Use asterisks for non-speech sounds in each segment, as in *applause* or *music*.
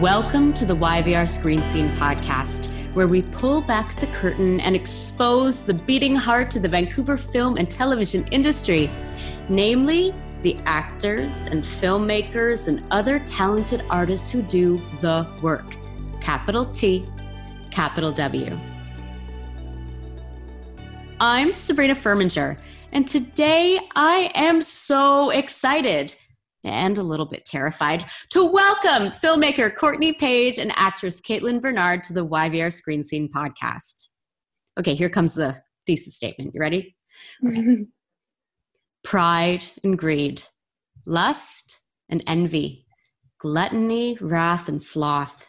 Welcome to the YVR Screen Scene podcast, where we pull back the curtain and expose the beating heart of the Vancouver film and television industry, namely the actors and filmmakers and other talented artists who do the work. Capital T, capital W. I'm Sabrina Furminger, and today I am so excited and a little bit terrified to welcome filmmaker Courtney Paige and actress Kaitlyn Bernard to the YVR Screen Scene podcast. Okay, here comes the thesis statement. You ready? Okay. *laughs* Pride and greed, lust and envy, gluttony, wrath, and sloth.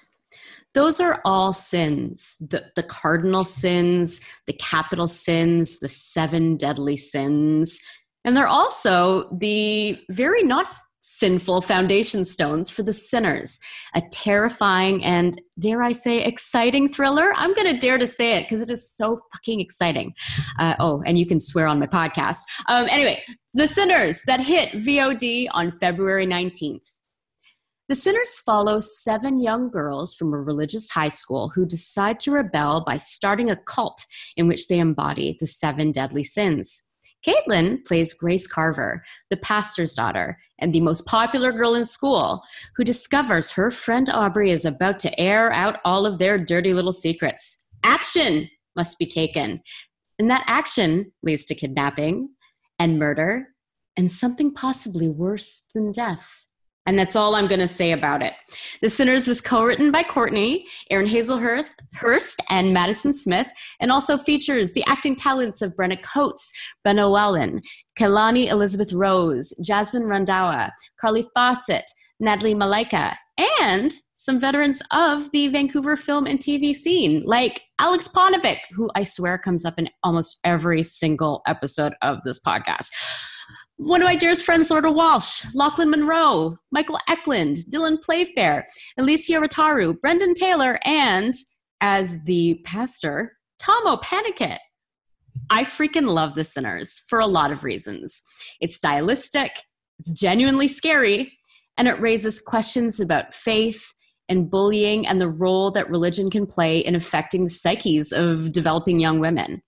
Those are all sins the, the cardinal sins, the capital sins, the seven deadly sins. And they're also the very not sinful foundation stones for the sinners. A terrifying and, dare I say, exciting thriller. I'm going to dare to say it because it is so fucking exciting. Uh, oh, and you can swear on my podcast. Um, anyway, The Sinners that hit VOD on February 19th. The Sinners follow seven young girls from a religious high school who decide to rebel by starting a cult in which they embody the seven deadly sins. Kaitlyn plays Grace Carver, the pastor's daughter and the most popular girl in school, who discovers her friend Aubrey is about to air out all of their dirty little secrets. Action must be taken. And that action leads to kidnapping and murder and something possibly worse than death. And that's all I'm going to say about it. The Sinners was co written by Courtney, Aaron Erin Hazlehurst, and Madison Smith, and also features the acting talents of Brenna Coates, Brenna Llewellyn, Keilani Elizabeth Rose, Jasmine Randhawa, Carly Fawcett, Natalie Malaika, and some veterans of the Vancouver film and TV scene, like Aleks Paunovic, who I swear comes up in almost every single episode of this podcast one of my dearest friends, Loretta Walsh, Lochlyn Munro, Michael Eklund, Dylan Playfair, Elysia Rotaru, Brendan Taylor, and as the pastor, Tahmoh Penikett. I freaking love The Sinners for a lot of reasons. It's stylistic, it's genuinely scary, and it raises questions about faith and bullying and the role that religion can play in affecting the psyches of developing young women.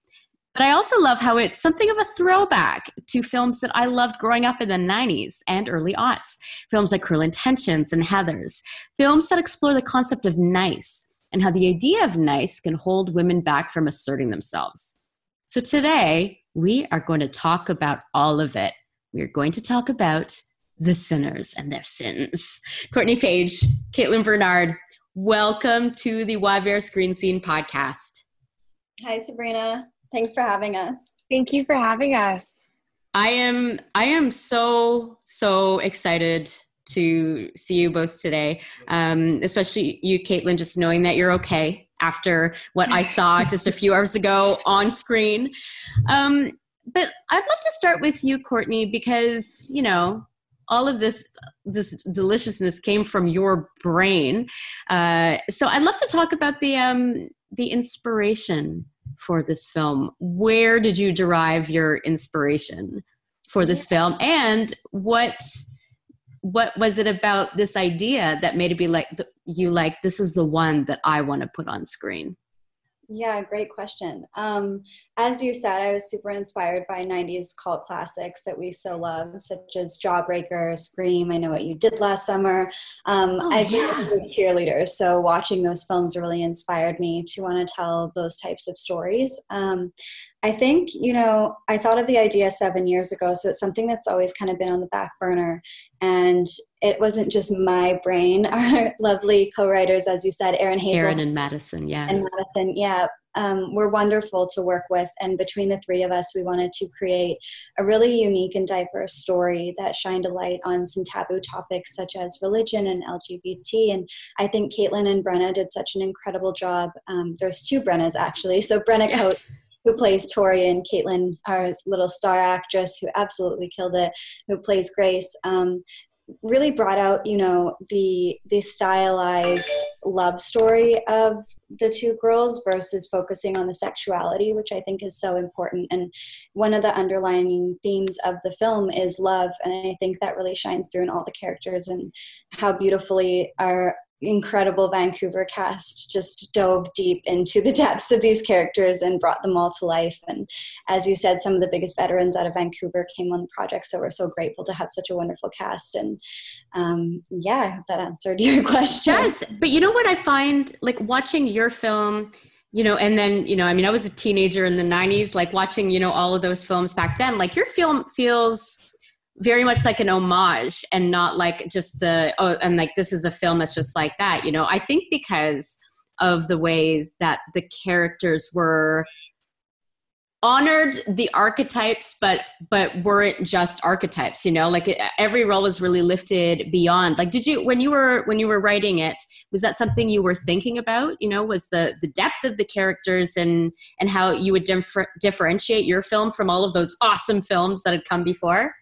But I also love how it's something of a throwback to films that I loved growing up in the 90s and early aughts. Films like Cruel Intentions and Heathers. Films that explore the concept of nice and how the idea of nice can hold women back from asserting themselves. So today, we are going to talk about all of it. We are going to talk about the sinners and their sins. Courtney Paige, Kaitlyn Bernard, welcome to the YVR Screen Scene podcast. Hi, Sabrina. Thanks for having us. Thank you for having us. I am I am so so excited to see you both today, um, especially you, Kaitlyn. Just knowing that you're okay after what I saw *laughs* just a few hours ago on screen. Um, but I'd love to start with you, Courtney, because you know all of this this deliciousness came from your brain. Uh, so I'd love to talk about the um, the inspiration for this film. Where did you derive your inspiration for this film, and what what was it about this idea that made it be like you like this is the one that I want to put on screen? Yeah, great question. Um, as you said, I was super inspired by 90s cult classics that we so love, such as Jawbreaker, Scream, I Know What You Did Last Summer. Um, oh, I've yeah. been a cheerleader, so watching those films really inspired me to want to tell those types of stories. Um, I think, you know, I thought of the idea seven years ago, so it's something that's always kind of been on the back burner. And it wasn't just my brain. *laughs* Our lovely co writers, as you said, Erin Hazel. Erin and Madison, yeah. And Madison, yeah, um, were wonderful to work with. And between the three of us, we wanted to create a really unique and diverse story that shined a light on some taboo topics such as religion and LGBT. And I think Kaitlyn and Brenna did such an incredible job. Um, there's two Brennas actually. So Brenna yeah. Coate who plays Tori, and Caitlin, our little star actress, who absolutely killed it, who plays Grace. Um, really brought out you know the the stylized love story of the two girls versus focusing on the sexuality which i think is so important and one of the underlying themes of the film is love and i think that really shines through in all the characters and how beautifully our incredible Vancouver cast just dove deep into the *laughs* depths of these characters and brought them all to life. And as you said, some of the biggest veterans out of Vancouver came on the project, so we're so grateful to have such a wonderful cast. And um, yeah, I hope that answered *laughs* your question. Yes, but you know what I find like watching your film you know and then you know i mean i was a teenager in the 90s like watching you know all of those films back then like your film feels very much like an homage and not like just the oh and like this is a film that's just like that you know? I think because of the ways that the characters were honored the archetypes but but weren't just archetypes you know? Like every role was really lifted beyond like did you when you were when you were writing it was that something you were thinking about? You know was the the depth of the characters and and how you would differ, differentiate your film from all of those awesome films that had come before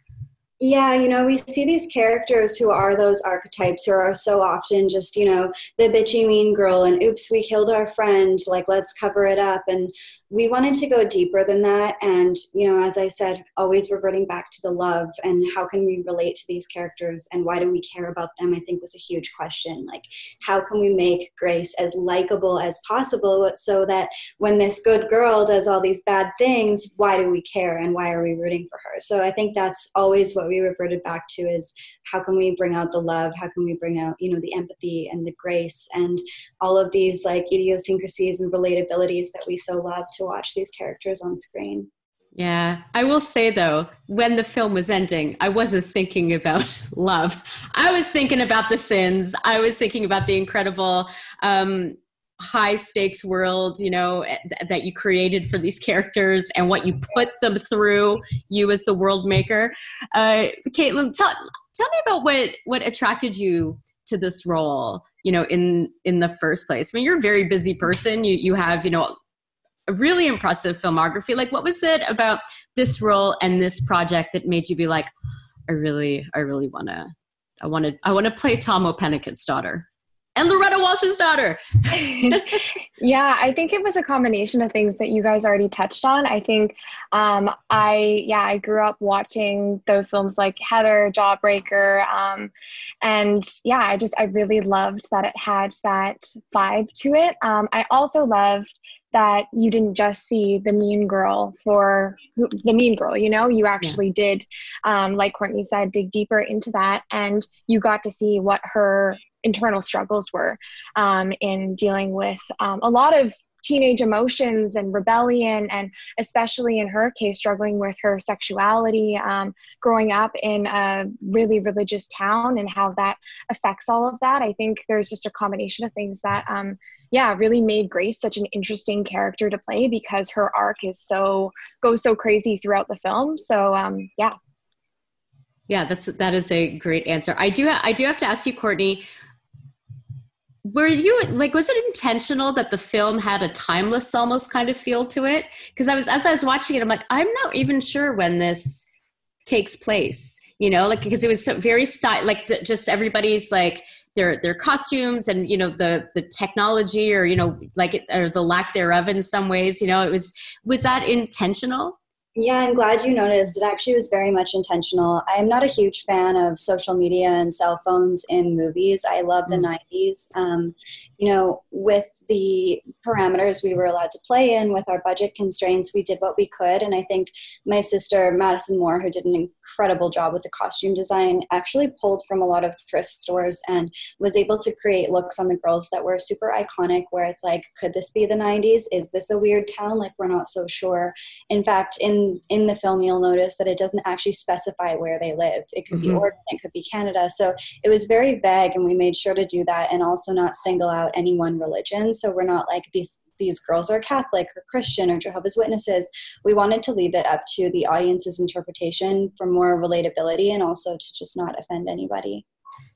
yeah, you know, we see these characters who are those archetypes who are so often just, you know, the bitchy mean girl and oops, we killed our friend, like let's cover it up. And we wanted to go deeper than that. And, you know, as I said, always reverting back to the love and how can we relate to these characters and why do we care about them, I think was a huge question. Like, how can we make Grace as likable as possible so that when this good girl does all these bad things, why do we care and why are we rooting for her? So I think that's always what we reverted back to is how can we bring out the love how can we bring out you know the empathy and the grace and all of these like idiosyncrasies and relatabilities that we so love to watch these characters on screen yeah, I will say though, when the film was ending, I wasn't thinking about *laughs* love. I was thinking about the sins. I was thinking about the incredible um, high stakes world you know eh, th- that you created for these characters and what you put them through you as the world maker. Uh, caitlin tell, tell me about what what attracted you to this role you know in in the first place. I mean you're a very busy person. You you have you know a really impressive filmography. Like what was it about this role and this project that made you be like i really i really want to i want to i want to play Tahmoh Penikett's daughter and Loretta Walsh's daughter. *laughs* yeah, I think it was a combination of things that you guys already touched on. I think um, I, yeah, I grew up watching those films like Heather, Jawbreaker, um, and yeah, I just I really loved that it had that vibe to it. Um, I also loved that you didn't just see the mean girl for the mean girl you know you actually yeah. did um, like courtney said dig deeper into that and you got to see what her internal struggles were um, in dealing with um, a lot of teenage emotions and rebellion and especially in her case struggling with her sexuality um, growing up in a really religious town and how that affects all of that. I think there's just a combination of things that um, yeah really made grace such an interesting character to play because her arc is so goes so crazy throughout the film. So um, yeah. Yeah that's that is a great answer. I do i do have to ask you courtney were you like was it intentional that the film had a timeless almost kind of feel to it? Because i was as i was watching it i'm like i'm not even sure when this takes place you know? Like because it was so very style like just everybody's like their their costumes and you know the the technology or you know like it, or the lack thereof in some ways you know? It was was that intentional yeah, I'm glad you noticed. It actually was very much intentional. I am not a huge fan of social media and cell phones in movies. I love the mm. 90s. Um, you know, with the parameters we were allowed to play in, with our budget constraints, we did what we could. And I think my sister, Madison Moore, who did an incredible job with the costume design, actually pulled from a lot of thrift stores and was able to create looks on the girls that were super iconic, where it's like, could this be the 90s? Is this a weird town? Like, we're not so sure. In fact, in in in the film you'll notice that it doesn't actually specify where they live. It could mm-hmm. be oregon it could be canada. So it was very vague and we made sure to do that and also not single out any one religion. So we're not like these these girls are catholic or christian or jehovah's witnesses. We wanted to leave it up to the audience's interpretation for more relatability and also to just not offend anybody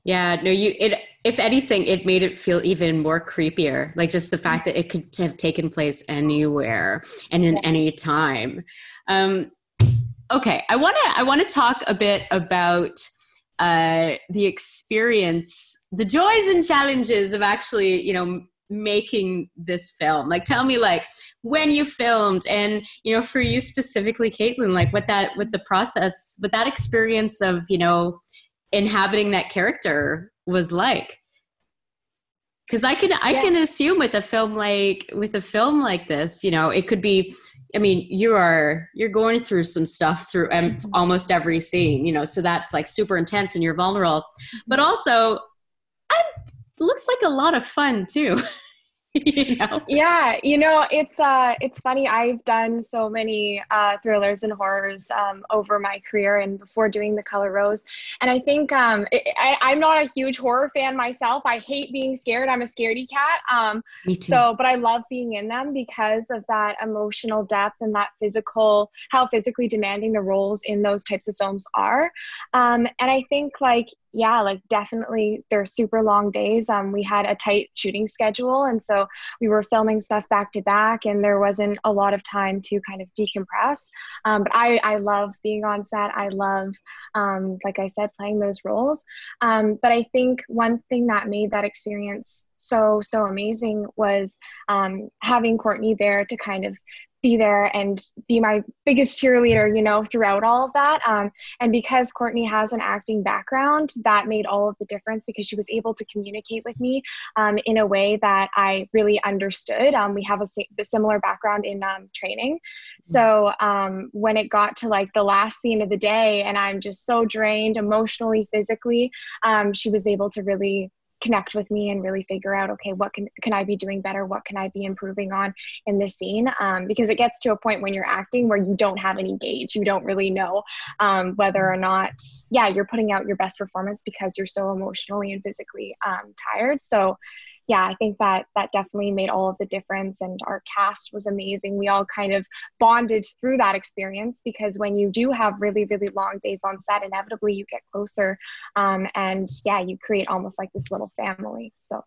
yeah, no, you it if anything, it made it feel even more creepier. Like just the fact that it could have taken place anywhere and in any time. Um, okay, I wanna I wanna talk a bit about uh, the experience, the joys and challenges of actually, you know, making this film. Like tell me like when you filmed and you know for you specifically Kaitlyn, like what that what the process, what that experience of, you know, inhabiting that character was like. Because i can i yeah. can assume with a film like with a film like this you know it could be i mean you are you're going through some stuff through um, almost every scene you know so that's like super intense and you're vulnerable. But also it looks like a lot of fun too *laughs* *laughs* you know? Yeah, you know, it's uh it's funny. I've done so many uh thrillers and horrors um over my career and before doing The Color Rose. And I think um it, I, I'm not a huge horror fan myself. I hate being scared. I'm a scaredy cat. Um Me too. so but I love being in them because of that emotional depth and that physical how physically demanding the roles in those types of films are. Um and I think like yeah, like definitely they're super long days. Um, we had a tight shooting schedule, and so we were filming stuff back to back, and there wasn't a lot of time to kind of decompress. Um, but I, I love being on set. I love, um, like I said, playing those roles. Um, but I think one thing that made that experience so so amazing was um, having Courtney there to kind of be there and be my biggest cheerleader, you know, throughout all of that. Um, and because Courtney has an acting background, that made all of the difference because she was able to communicate with me um, in a way that I really understood. Um, we have a, a, similar background in um, training. So um, when it got to like the last scene of the day and I'm just so drained emotionally, physically, um, she was able to really connect with me and really figure out okay what can can i be doing better? What can i be improving on in this scene? Um, because it gets to a point when you're acting where you don't have any gauge. You don't really know um, whether or not yeah you're putting out your best performance because you're so emotionally and physically um, tired. So yeah, I think that that definitely made all of the difference. And our cast was amazing. We all kind of bonded through that experience because when you do have really, really long days on set, inevitably you get closer. Um, and yeah, you create almost like this little family. So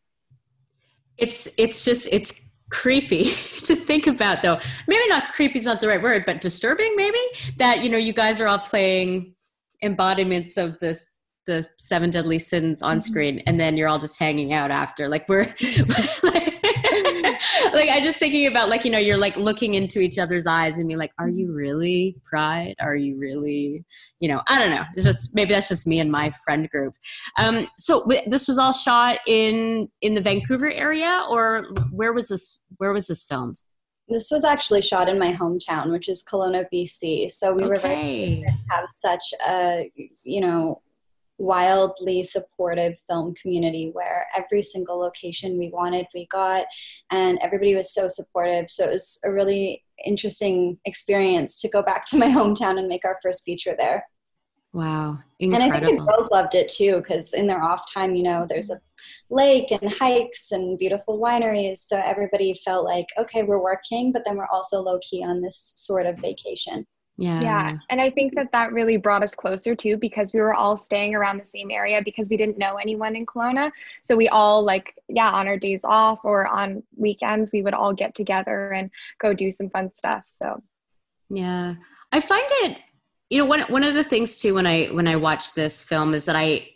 it's it's just it's creepy *laughs* to think about though maybe not creepy is not the right word but disturbing maybe that you know you guys are all playing embodiments of this the seven deadly sins on mm-hmm. screen and then you're all just hanging out after like we're *laughs* like, *laughs* like i just thinking about like you know you're like looking into each other's eyes and be like are you really pride are you really you know i don't know it's just maybe that's just me and my friend group um so w- this was all shot in in the vancouver area or where was this where was this filmed this was actually shot in my hometown, which is Kelowna, BC. So we okay. were very to have such a, you know, wildly supportive film community where every single location we wanted we got and everybody was so supportive. So it was a really interesting experience to go back to my *laughs* hometown and make our first feature there. Wow incredible. and i think the girls loved it too because in their off time you know there's a lake and hikes and beautiful wineries. So everybody felt like okay we're working but then we're also low key on this sort of vacation yeah. Yeah. And I think that that really brought us closer too because we were all staying around the same area because we didn't know anyone in Kelowna. So we all, like, yeah, on our days off or on weekends, we would all get together and go do some fun stuff. So, yeah. I find it, you know, one, one of the things too when I when I watched this film is that I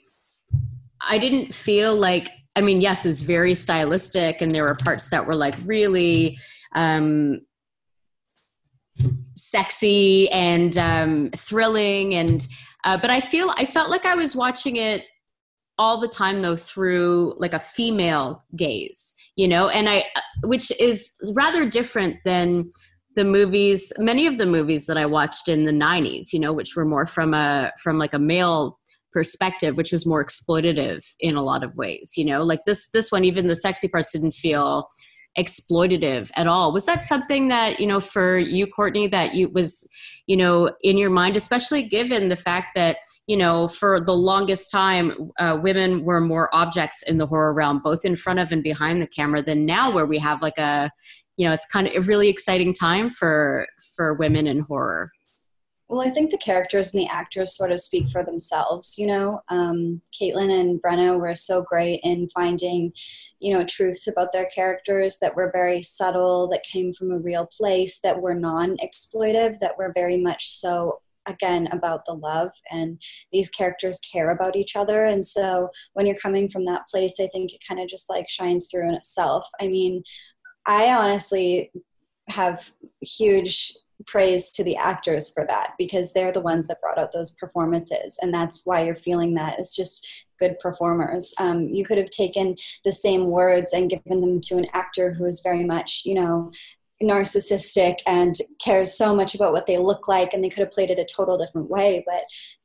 I didn't feel like I mean, yes, it was very stylistic and there were parts that were like really um sexy and um, thrilling and uh, but i feel i felt like i was watching it all the time though through like a female gaze you know? And i uh, which is rather different than the movies many of the movies that i watched in the 90s you know which were more from a from like a male perspective which was more exploitative in a lot of ways you know? Like this this one even the sexy parts didn't feel exploitative at all. Was that something that you know for you courtney that you was you know in your mind especially given the fact that you know for the longest time uh, women were more objects in the horror realm both in front of and behind the camera than now where we have like a you know it's kind of a really exciting time for for women in horror well, I think the characters and the actors sort of speak for themselves. You know, um, Kaitlyn and Brenna were so great in finding, you know, truths about their characters that were very subtle, that came from a real place, that were non-exploitive, that were very much so again about the love. And these characters care about each other. And so when you're coming from that place i think it kind of just like shines through in itself. I mean i honestly have huge praise to the actors for that because they're the ones that brought out those performances. And that's why you're feeling that. It's just good performers. Um, you could have taken the same words and given them to an actor who is very much you know narcissistic and cares so much about what they look like. And they could have played it a total different way. But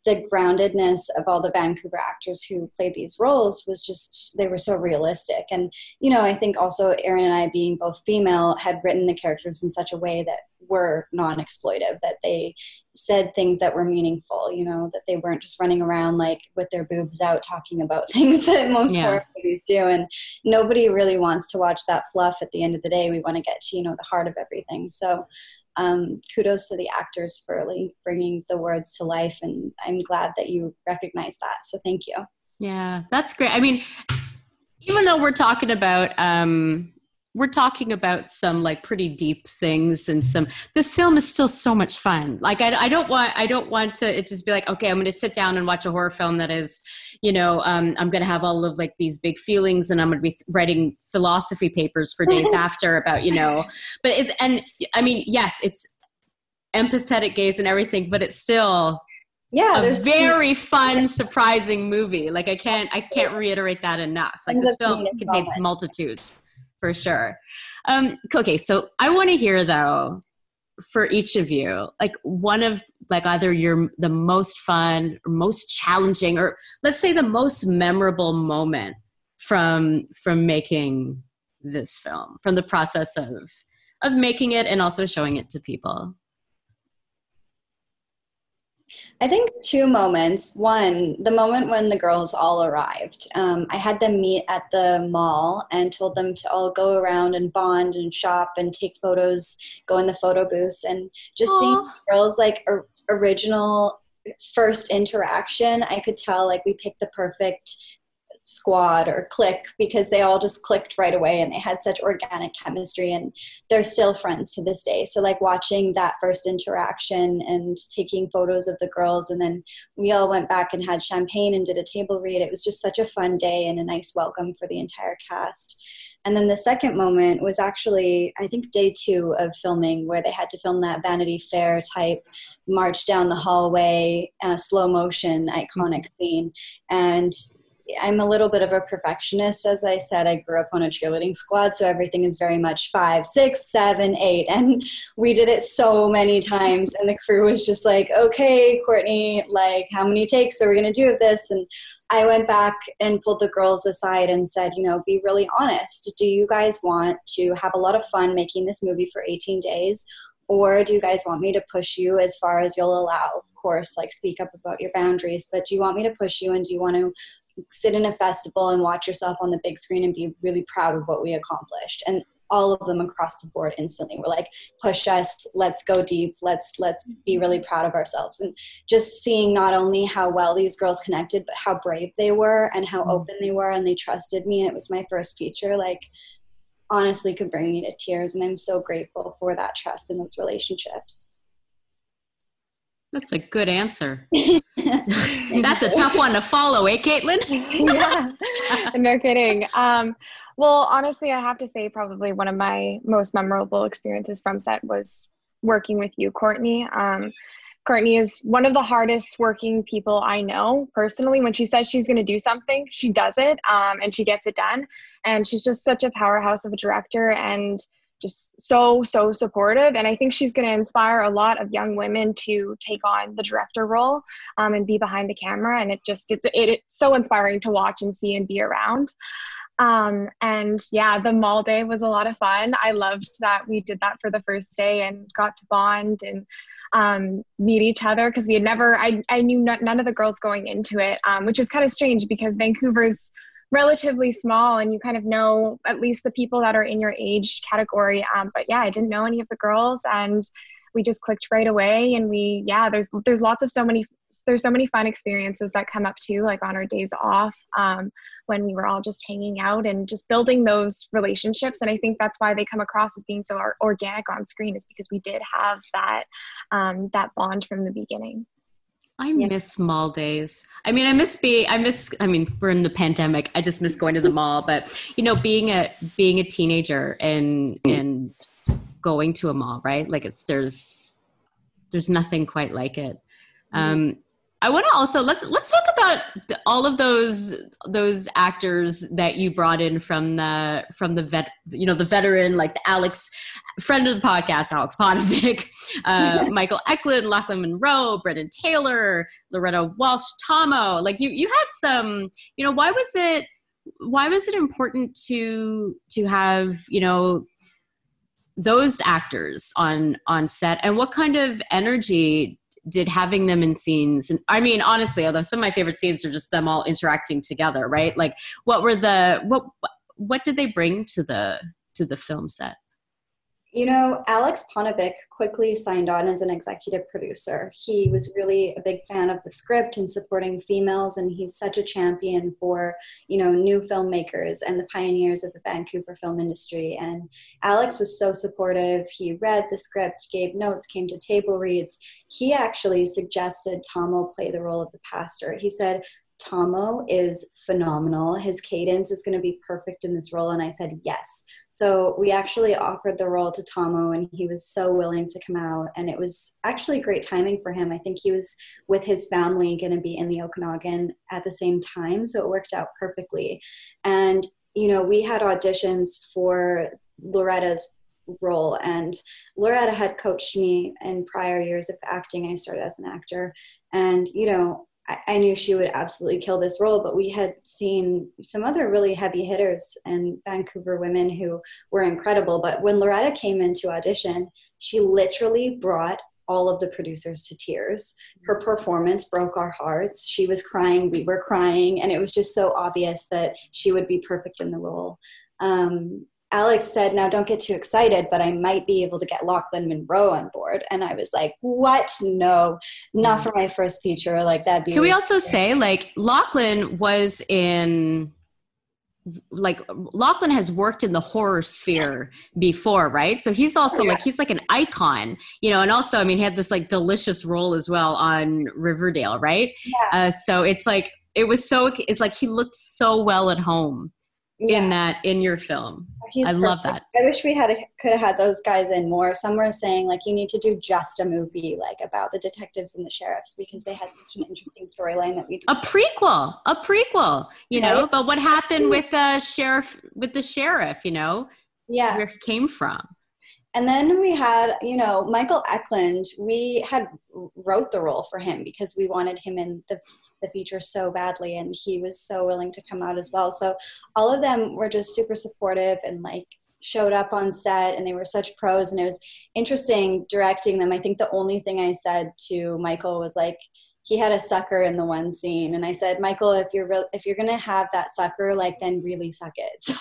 the groundedness of all the vancouver actors who played these roles was just they were so realistic. And you know i think also erin and i being both female had written the characters in such a way that were non-exploitive that they said things that were meaningful you know that they weren't just running around like with their boobs out talking about *laughs* things that most yeah. horror movies do. And nobody really wants to watch that fluff at the end of the day. We want to get to you know the heart of everything. So um, kudos to the actors for bringing the words to life and i'm glad that you recognize that so thank you. Yeah that's great. I mean even though we're talking about um, we're talking about some like pretty deep things and some this film is still so much fun. Like i, I don't want i don't want to it just be like okay i'm going to sit down and watch a horror film that is you know um, i'm going to have all of like these big feelings and i'm going to be writing philosophy papers for days *laughs* after about you know. But it's and i mean yes it's empathetic gaze and everything but it's still yeah a very fun surprising movie. Like i can't i can't reiterate that enough. Like this film contains multitudes for sure. Um, okay, so I want to hear though for each of you, like one of like either your the most fun, or most challenging, or let's say the most memorable moment from from making this film, from the process of of making it and also showing it to people. I think two moments. One, the moment when the girls all arrived. Um, I had them meet at the mall and told them to all go around and bond and shop and take photos, go in the photo booths, and just Aww. seeing girls like or, original first interaction. I could tell like we picked the perfect squad or click because they all just clicked right away and they had such organic chemistry and they're still friends to this day. So like watching that first interaction and taking photos of the girls and then we all went back and had champagne and did a table read. It was just such a fun day and a nice welcome for the entire cast. And then the second moment was actually, I think, day two of filming, where they had to film that Vanity Fair type march down the hallway, uh, slow motion, iconic scene. And I'm a little bit of a perfectionist. As I said, I grew up on a cheerleading squad, so everything is very much five, six, seven, eight. *laughs* And we did it so many times. And the crew was just like, okay, Courtney, like, how many takes are we going to do of this? And I went back and pulled the girls aside and said, you know, be really honest. Do you guys want to have a lot of fun making this movie for 18 days? Or do you guys want me to push you as far as you'll allow? Of course, like speak up about your boundaries, but do you want me to push you and do you want to sit in a festival and watch yourself on the big screen and be really proud of what we accomplished. And all of them across the board instantly were like push us let's go deep let's let's be really proud of ourselves. And just seeing not only how well these girls connected but how brave they were and how mm-hmm. open they were and they trusted me and it was my first feature like honestly could bring me to tears. And i'm so grateful for that trust in those relationships that's a good answer. *laughs* That's a tough one to follow, eh, Kaitlyn? *laughs* yeah, *laughs* no kidding. Um, well, honestly, I have to say, probably one of my most memorable experiences from set was working with you, Courtney. Um, Courtney is one of the hardest working people I know personally. When she says she's going to do something, she does it um, and she gets it done. And she's just such a powerhouse of a director. And just so so supportive. And i think she's going to inspire a lot of young women to take on the director role um, and be behind the camera. And it just it's it, it's so inspiring to watch and see and be around. Um, and yeah, the mall day was a lot of fun. I loved that we did that for the first day and got to bond and um, meet each other because we had never, I, I knew none of the girls going into it, um, which is kind of strange because Vancouver's relatively small and you kind of know at least the people that are in your age category. Um, but yeah, I didn't know any of the girls and we just clicked right away and we yeah there's there's lots of so many there's so many fun experiences that come up too like on our days off um, when we were all just hanging out and just building those relationships and i think that's why they come across as being so organic on screen is because we did have that um, that bond from the beginning I miss mall days. I mean, I miss being. I miss. I mean, we're in the pandemic. I just miss going to the mall. But you know, being a being a teenager and and going to a mall, right? Like it's there's there's nothing quite like it. Um, I want to also let's let's talk about all of those those actors that you brought in from the from the vet you know the veteran like the Aleks friend of the podcast Aleks Paunovic, uh, *laughs* Michael Eklund, Lochlyn Munro, Brendan Taylor, Loretta Walsh, Tahmoh. Like you you had some you know why was it why was it important to to have you know those actors on on set and what kind of energy did having them in scenes and i mean honestly although some of my favorite scenes are just them all interacting together right? Like what were the what what did they bring to the to the film set you know, Aleks Paunovic quickly signed on as an executive producer. He was really a big fan of the script and supporting females, and he's such a champion for, you know, new filmmakers and the pioneers of the Vancouver film industry. And Aleks was so supportive. He read the script, gave notes, came to table reads. He actually suggested Tahmoh play the role of the pastor. He said, Tahmoh is phenomenal. His cadence is going to be perfect in this role. And I said, yes. So we actually offered the role to Tahmoh, and he was so willing to come out. And it was actually great timing for him. I think he was with his family going to be in the Okanagan at the same time. So it worked out perfectly. And, you know, we had auditions for Loretta's role. And Loretta had coached me in prior years of acting. I started as an actor. And, you know, I, knew she would absolutely kill this role, but we had seen some other really heavy hitters and Vancouver women who were incredible. But when Loretta came into audition, she literally brought all of the producers to tears. Her performance broke our hearts. She was crying, we were crying, and it was just so obvious that she would be perfect in the role. Um, Aleks said, Now don't get too excited, but I might be able to get Lochlyn Munro on board. And I was like, What? No, not for my first feature. Like that. Can we also say, like, Lochlyn was in like Lochlyn has worked in the horror sphere before, right? So he's also yeah. like he's like an icon, you know. And also, I mean, he had this like delicious role as well on Riverdale, right? Yeah. Uh, so it's like it was so it's like he looked so well at home yeah. in that in your film. He's I perfect. love that. I wish we had could have had those guys in more. Some were saying like you need to do just a movie like about the detectives and the sheriffs because they had such an interesting storyline that we a prequel, a prequel, you right? know, But what happened with the sheriff with the sheriff, you know, yeah, where he came from. And then we had, you know, Michael Eklund. We had wrote the role for him because we wanted him in the the feature so badly and he was so willing to come out as well. So all of them were just super supportive and like showed up on set and they were such pros and it was interesting directing them. I think the only thing i said to michael was like he had a sucker in the one scene and i said michael if you're re- if you're gonna have that sucker like then really suck it *laughs* so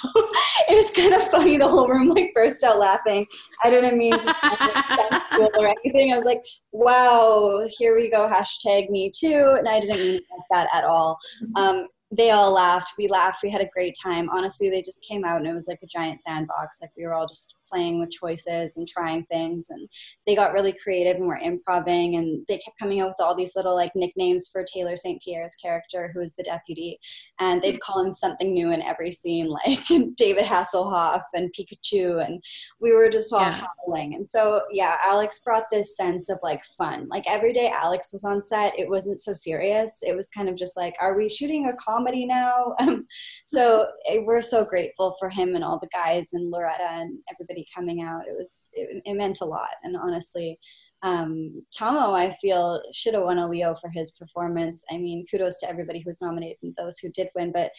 it was kind of funny the whole room like burst out laughing i didn't mean to *laughs* or anything i was like wow here we go hashtag me too and i didn't mean like that at all um, they all laughed. We laughed. We had a great time. Honestly, they just came out and it was like a giant sandbox. Like we were all just playing with choices and trying things. And they got really creative and were improving. And they kept coming up with all these little like nicknames for Taylor St. Pierre's character, who is the deputy. And they'd call him something new in every scene, *laughs* like David Hasselhoff and Pikachu. And we were just all yeah. howling. And so, yeah, Aleks brought this sense of like fun. Like every day Aleks was on set, it wasn't so serious. It was kind of just like, are we shooting a comedy now. *laughs* So eh, we're so grateful for him and all the guys and Loretta and everybody coming out. It was it, it meant a lot, and honestly, um, Tahmoh, I feel, should have won a Leo for his performance. I mean, kudos to everybody who was nominated and those who did win. But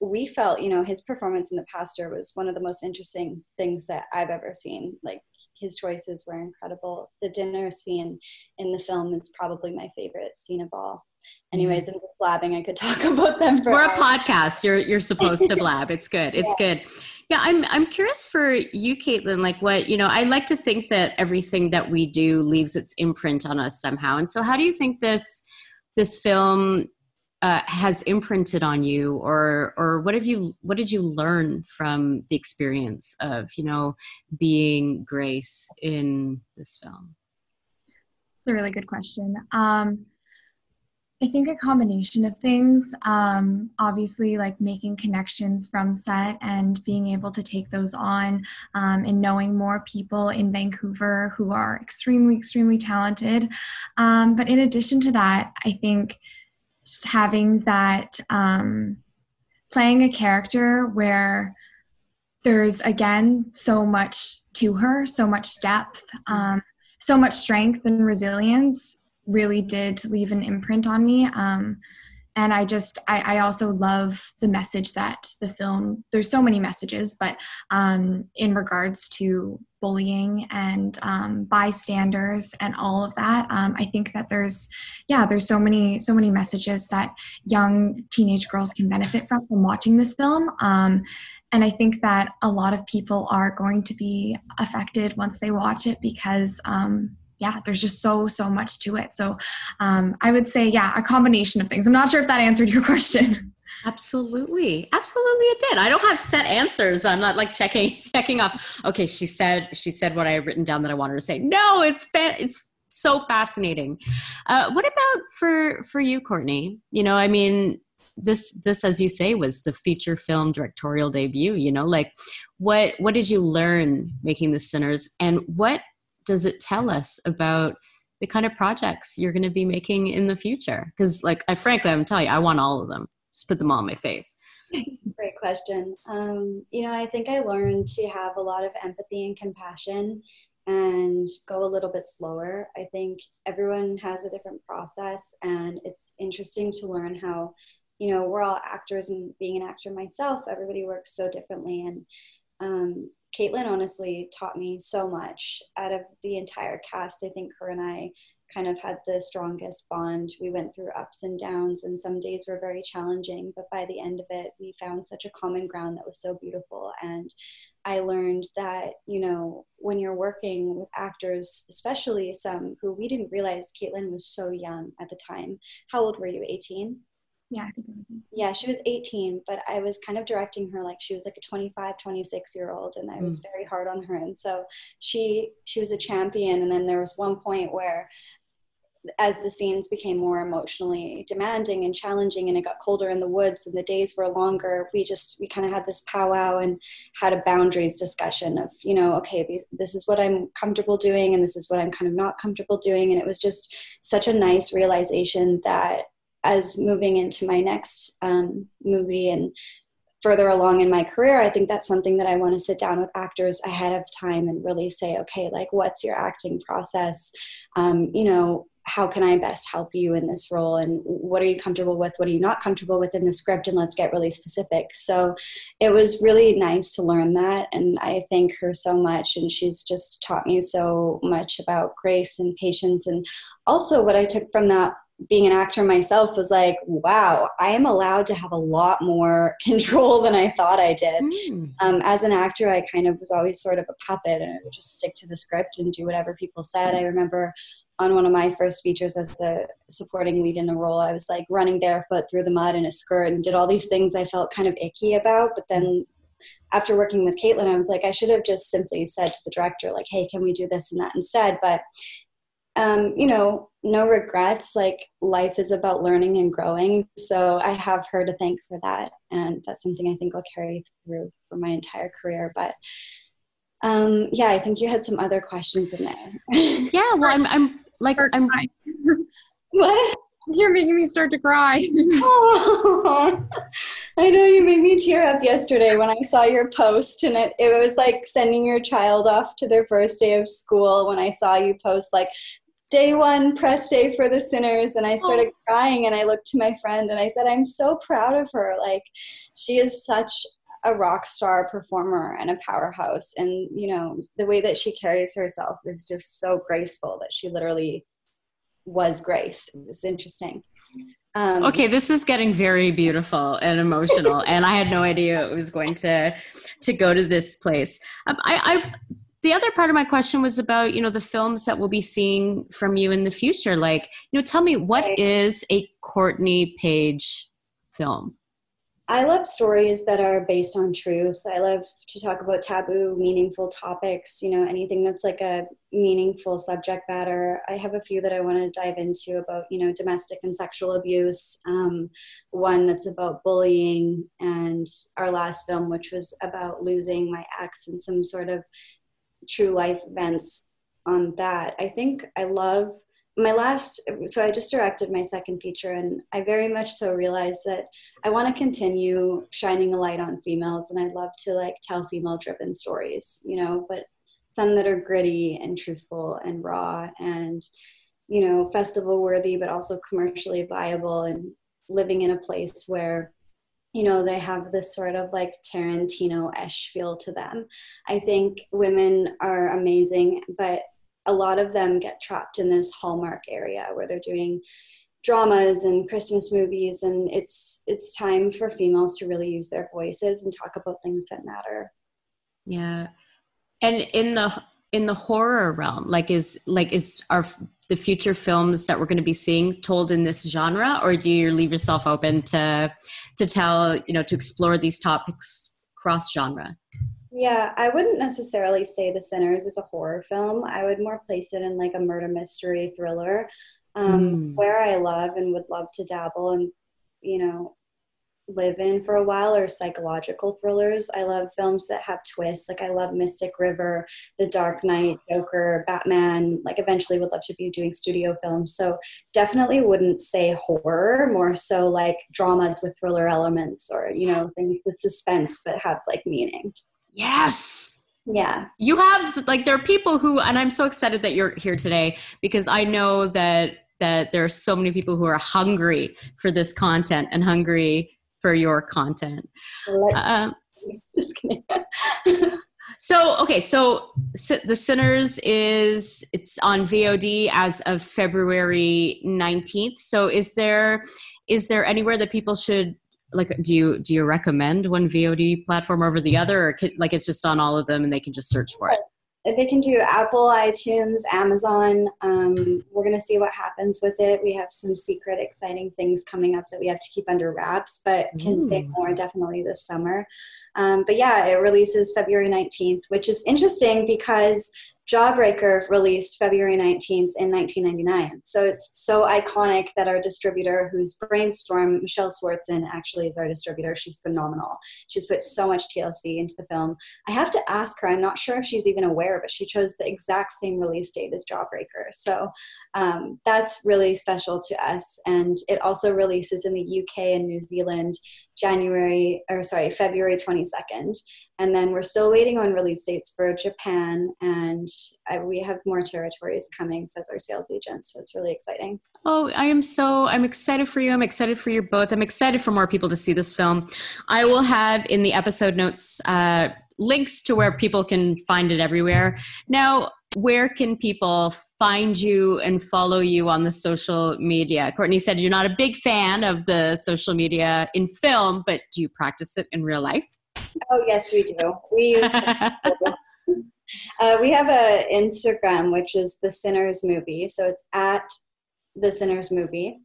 we felt, you know, his performance in The Pastor was one of the most interesting things that I've ever seen. Like, his choices were incredible. The dinner scene in the film is probably my favorite scene of all. Anyways, I'm just blabbing. I could talk *laughs* about them for. We're a podcast. You're you're supposed to *laughs* blab. It's good. It's yeah. good. Yeah, I'm I'm curious for you, Kaitlyn. Like, what you know, I like to think that everything that we do leaves its imprint on us somehow. And so, how do you think this this film uh, has imprinted on you, or or what have you what did you learn from the experience of you know being Grace in this film? It's a really good question. Um, I think a combination of things. Um, obviously, like making connections from set and being able to take those on um, and knowing more people in Vancouver who are extremely, extremely talented. Um, but in addition to that, I think just having that um, playing a character where there's again so much to her, so much depth, um, so much strength and resilience really did leave an imprint on me. Um, and I just, I, I, also love the message that the film, there's so many messages, but um, in regards to bullying and um, bystanders and all of that, um, I think that there's, yeah, there's so many, so many messages that young teenage girls can benefit from from watching this film. Um, and I think that a lot of people are going to be affected once they watch it because um, yeah, there's just so, so much to it. So um, I would say, yeah, a combination of things. I'm not sure if that answered your *laughs* question. Absolutely. Absolutely it did. I don't have set answers. I'm not like checking *laughs* checking off. Okay, she said she said what I had written down that I wanted to say. No, it's fa- it's so fascinating. Uh, what about for for you, Courtney? You know, I mean, this this as you say was the feature film directorial debut. You know, like what what did you learn making the Sinners, and what does it tell us about the kind of projects you're going to be making in the future? Because, like, I frankly, I'm telling you, I want all of them. Just put them all on my face. *laughs* Great question. Um, you know, I think I learned to have a lot of empathy and compassion and go a little bit slower. I think everyone has a different process, and it's interesting to learn how, you know, we're all actors, and being an actor myself, everybody works so differently. And um, Kaitlyn honestly taught me so much out of the entire cast. I think her and I kind of had the strongest bond. We went through ups and downs, and some days were very challenging, but by the end of it, we found such a common ground that was so beautiful. And I learned that, you know, when you're working with actors, especially some who we didn't realize Kaitlyn was so young at the time. How old were you? 18? Yeah, Yeah, she was 18, but I was kind of directing her like she was like a 25, 26 year old, and I was mm. very hard on her. And so she she was a champion. And then there was one point where, as the scenes became more emotionally demanding and challenging, and it got colder in the woods, and the days were longer, we just we kind of had this powwow and had a boundaries discussion of you know okay this is what I'm comfortable doing, and this is what I'm kind of not comfortable doing, and it was just such a nice realization that as moving into my next um, movie and further along in my career, I think that's something that I want to sit down with actors ahead of time and really say, okay, like, what's your acting process? Um, you know, how can I best help you in this role? And what are you comfortable with? What are you not comfortable with in the script? And let's get really specific. So it was really nice to learn that. And I thank her so much. And she's just taught me so much about grace and patience. And also, what I took from that being an actor myself was like, wow, I am allowed to have a lot more *laughs* control than I thought I did. Mm. Um, as an actor, I kind of was always sort of a puppet and I would just stick to the script and do whatever people said. I remember on one of my first features as a supporting lead in a role, I was like running barefoot through the mud in a skirt and did all these things I felt kind of icky about. But then after working with Kaitlyn, I was like, I should have just simply said to the director, like, hey, can we do this and that instead? But um, you know, no regrets. Like life is about learning and growing. So I have her to thank for that. And that's something I think I'll carry through for my entire career. But um, yeah, I think you had some other questions in there. *laughs* yeah, well, I'm, I'm like, I'm. *laughs* *laughs* what? You're making me start to cry. oh, I know you made me tear up yesterday when I saw your post, and it, it was like sending your child off to their first day of school when I saw you post, like, day one press day for the sinners and i started oh. crying and i looked to my friend and i said i'm so proud of her like she is such a rock star performer and a powerhouse and you know the way that she carries herself is just so graceful that she literally was grace it was interesting um, okay, this is getting very beautiful and emotional, and I had no idea it was going to to go to this place. Um, I, I, the other part of my question was about you know the films that we'll be seeing from you in the future. Like, you know, tell me what is a Courtney Paige film? I love stories that are based on truth. I love to talk about taboo, meaningful topics, you know, anything that's like a meaningful subject matter. I have a few that I want to dive into about, you know, domestic and sexual abuse. Um, one that's about bullying, and our last film, which was about losing my ex and some sort of true life events on that. I think I love my last so i just directed my second feature and i very much so realized that i want to continue shining a light on females and i love to like tell female driven stories you know but some that are gritty and truthful and raw and you know festival worthy but also commercially viable and living in a place where you know they have this sort of like tarantino-ish feel to them. I think women are amazing but a lot of them get trapped in this hallmark area where they're doing dramas and christmas movies and it's it's time for females to really use their voices and talk about things that matter. Yeah. And in the in the horror realm like is like is our the future films that we're going to be seeing told in this genre or do you leave yourself open to to tell you know to explore these topics cross genre yeah, I wouldn't necessarily say The Sinners is a horror film. I would more place it in like a murder mystery thriller, um, mm. where I love and would love to dabble and, you know, live in for a while or psychological thrillers. I love films that have twists. Like I love Mystic River, The Dark Knight, Joker, Batman. Like eventually would love to be doing studio films. So definitely wouldn't say horror, more so like dramas with thriller elements or, you know, things with suspense but have like meaning. Yes. Yeah. You have like there are people who and I'm so excited that you're here today because I know that that there are so many people who are hungry for this content and hungry for your content. Um, *laughs* just kidding. *laughs* so okay, so, so the Sinners is it's on VOD as of February 19th. So is there is there anywhere that people should like do you do you recommend one vod platform over the other or can, like it's just on all of them and they can just search for it they can do apple itunes amazon um, we're going to see what happens with it we have some secret exciting things coming up that we have to keep under wraps but can Ooh. say more definitely this summer um, but yeah it releases february 19th which is interesting because Jawbreaker released February 19th in 1999. So it's so iconic that our distributor, who's Brainstorm, Michelle Swartzen, actually is our distributor. She's phenomenal. She's put so much TLC into the film. I have to ask her, I'm not sure if she's even aware, but she chose the exact same release date as Jawbreaker. So um, that's really special to us. And it also releases in the UK and New Zealand January, or sorry, February 22nd. And then we're still waiting on release dates for Japan, and I, we have more territories coming, says our sales agent. So it's really exciting. Oh, I am so, I'm excited for you. I'm excited for you both. I'm excited for more people to see this film. I will have in the episode notes uh, links to where people can find it everywhere. Now, where can people find you and follow you on the social media? Courtney said you're not a big fan of the social media in film, but do you practice it in real life? Oh, yes, we do. We use *laughs* uh, we have a Instagram, which is the Sinners Movie. So it's at the Sinners Movie.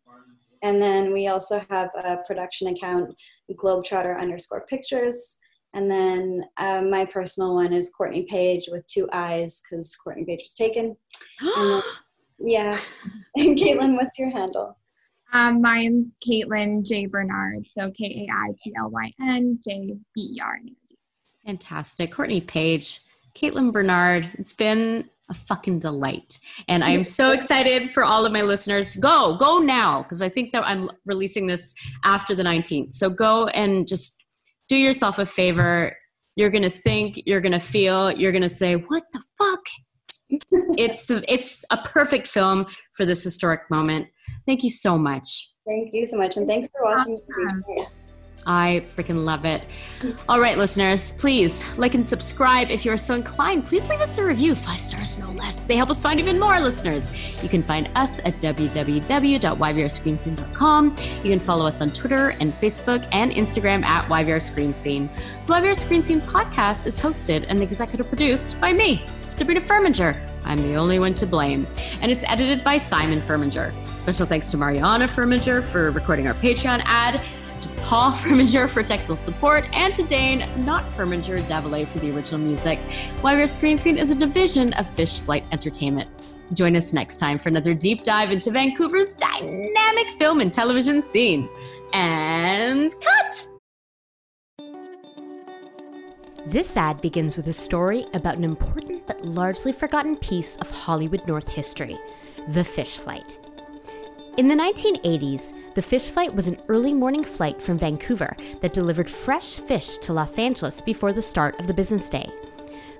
And then we also have a production account, Globetrotter underscore pictures. And then uh, my personal one is Courtney Paige with two eyes because Courtney Paige was taken. *gasps* then, yeah. And *laughs* Kaitlyn, what's your handle? Um, mine's Kaitlyn J. Bernard. So K A I T L Y N J B E R N A D. Fantastic. Courtney Paige, Kaitlyn Bernard. It's been a fucking delight. And I am so excited for all of my listeners. Go, go now, because I think that I'm releasing this after the 19th. So go and just do yourself a favor. You're gonna think, you're gonna feel, you're gonna say, What the fuck? It's the it's a perfect film for this historic moment. Thank you so much. Thank you so much, and thanks for watching. I freaking love it. All right, listeners, please like and subscribe if you're so inclined. Please leave us a review, five stars no less. They help us find even more listeners. You can find us at www.yvrscreenscene.com. You can follow us on Twitter and Facebook and Instagram at YVR Screen Scene. The YVR Screen Scene podcast is hosted and executive produced by me, Sabrina Furminger. I'm the only one to blame. And it's edited by Simon Furminger. Special thanks to Mariana Furminger for recording our Patreon ad to Paul *laughs* Furminger for technical support, and to Dane, not Furminger, Davalay for the original music. YVR Screen Scene is a division of Fish Flight Entertainment. Join us next time for another deep dive into Vancouver's dynamic film and television scene. And cut! This ad begins with a story about an important but largely forgotten piece of Hollywood North history the fish flight. In the 1980s, the fish flight was an early morning flight from Vancouver that delivered fresh fish to Los Angeles before the start of the business day.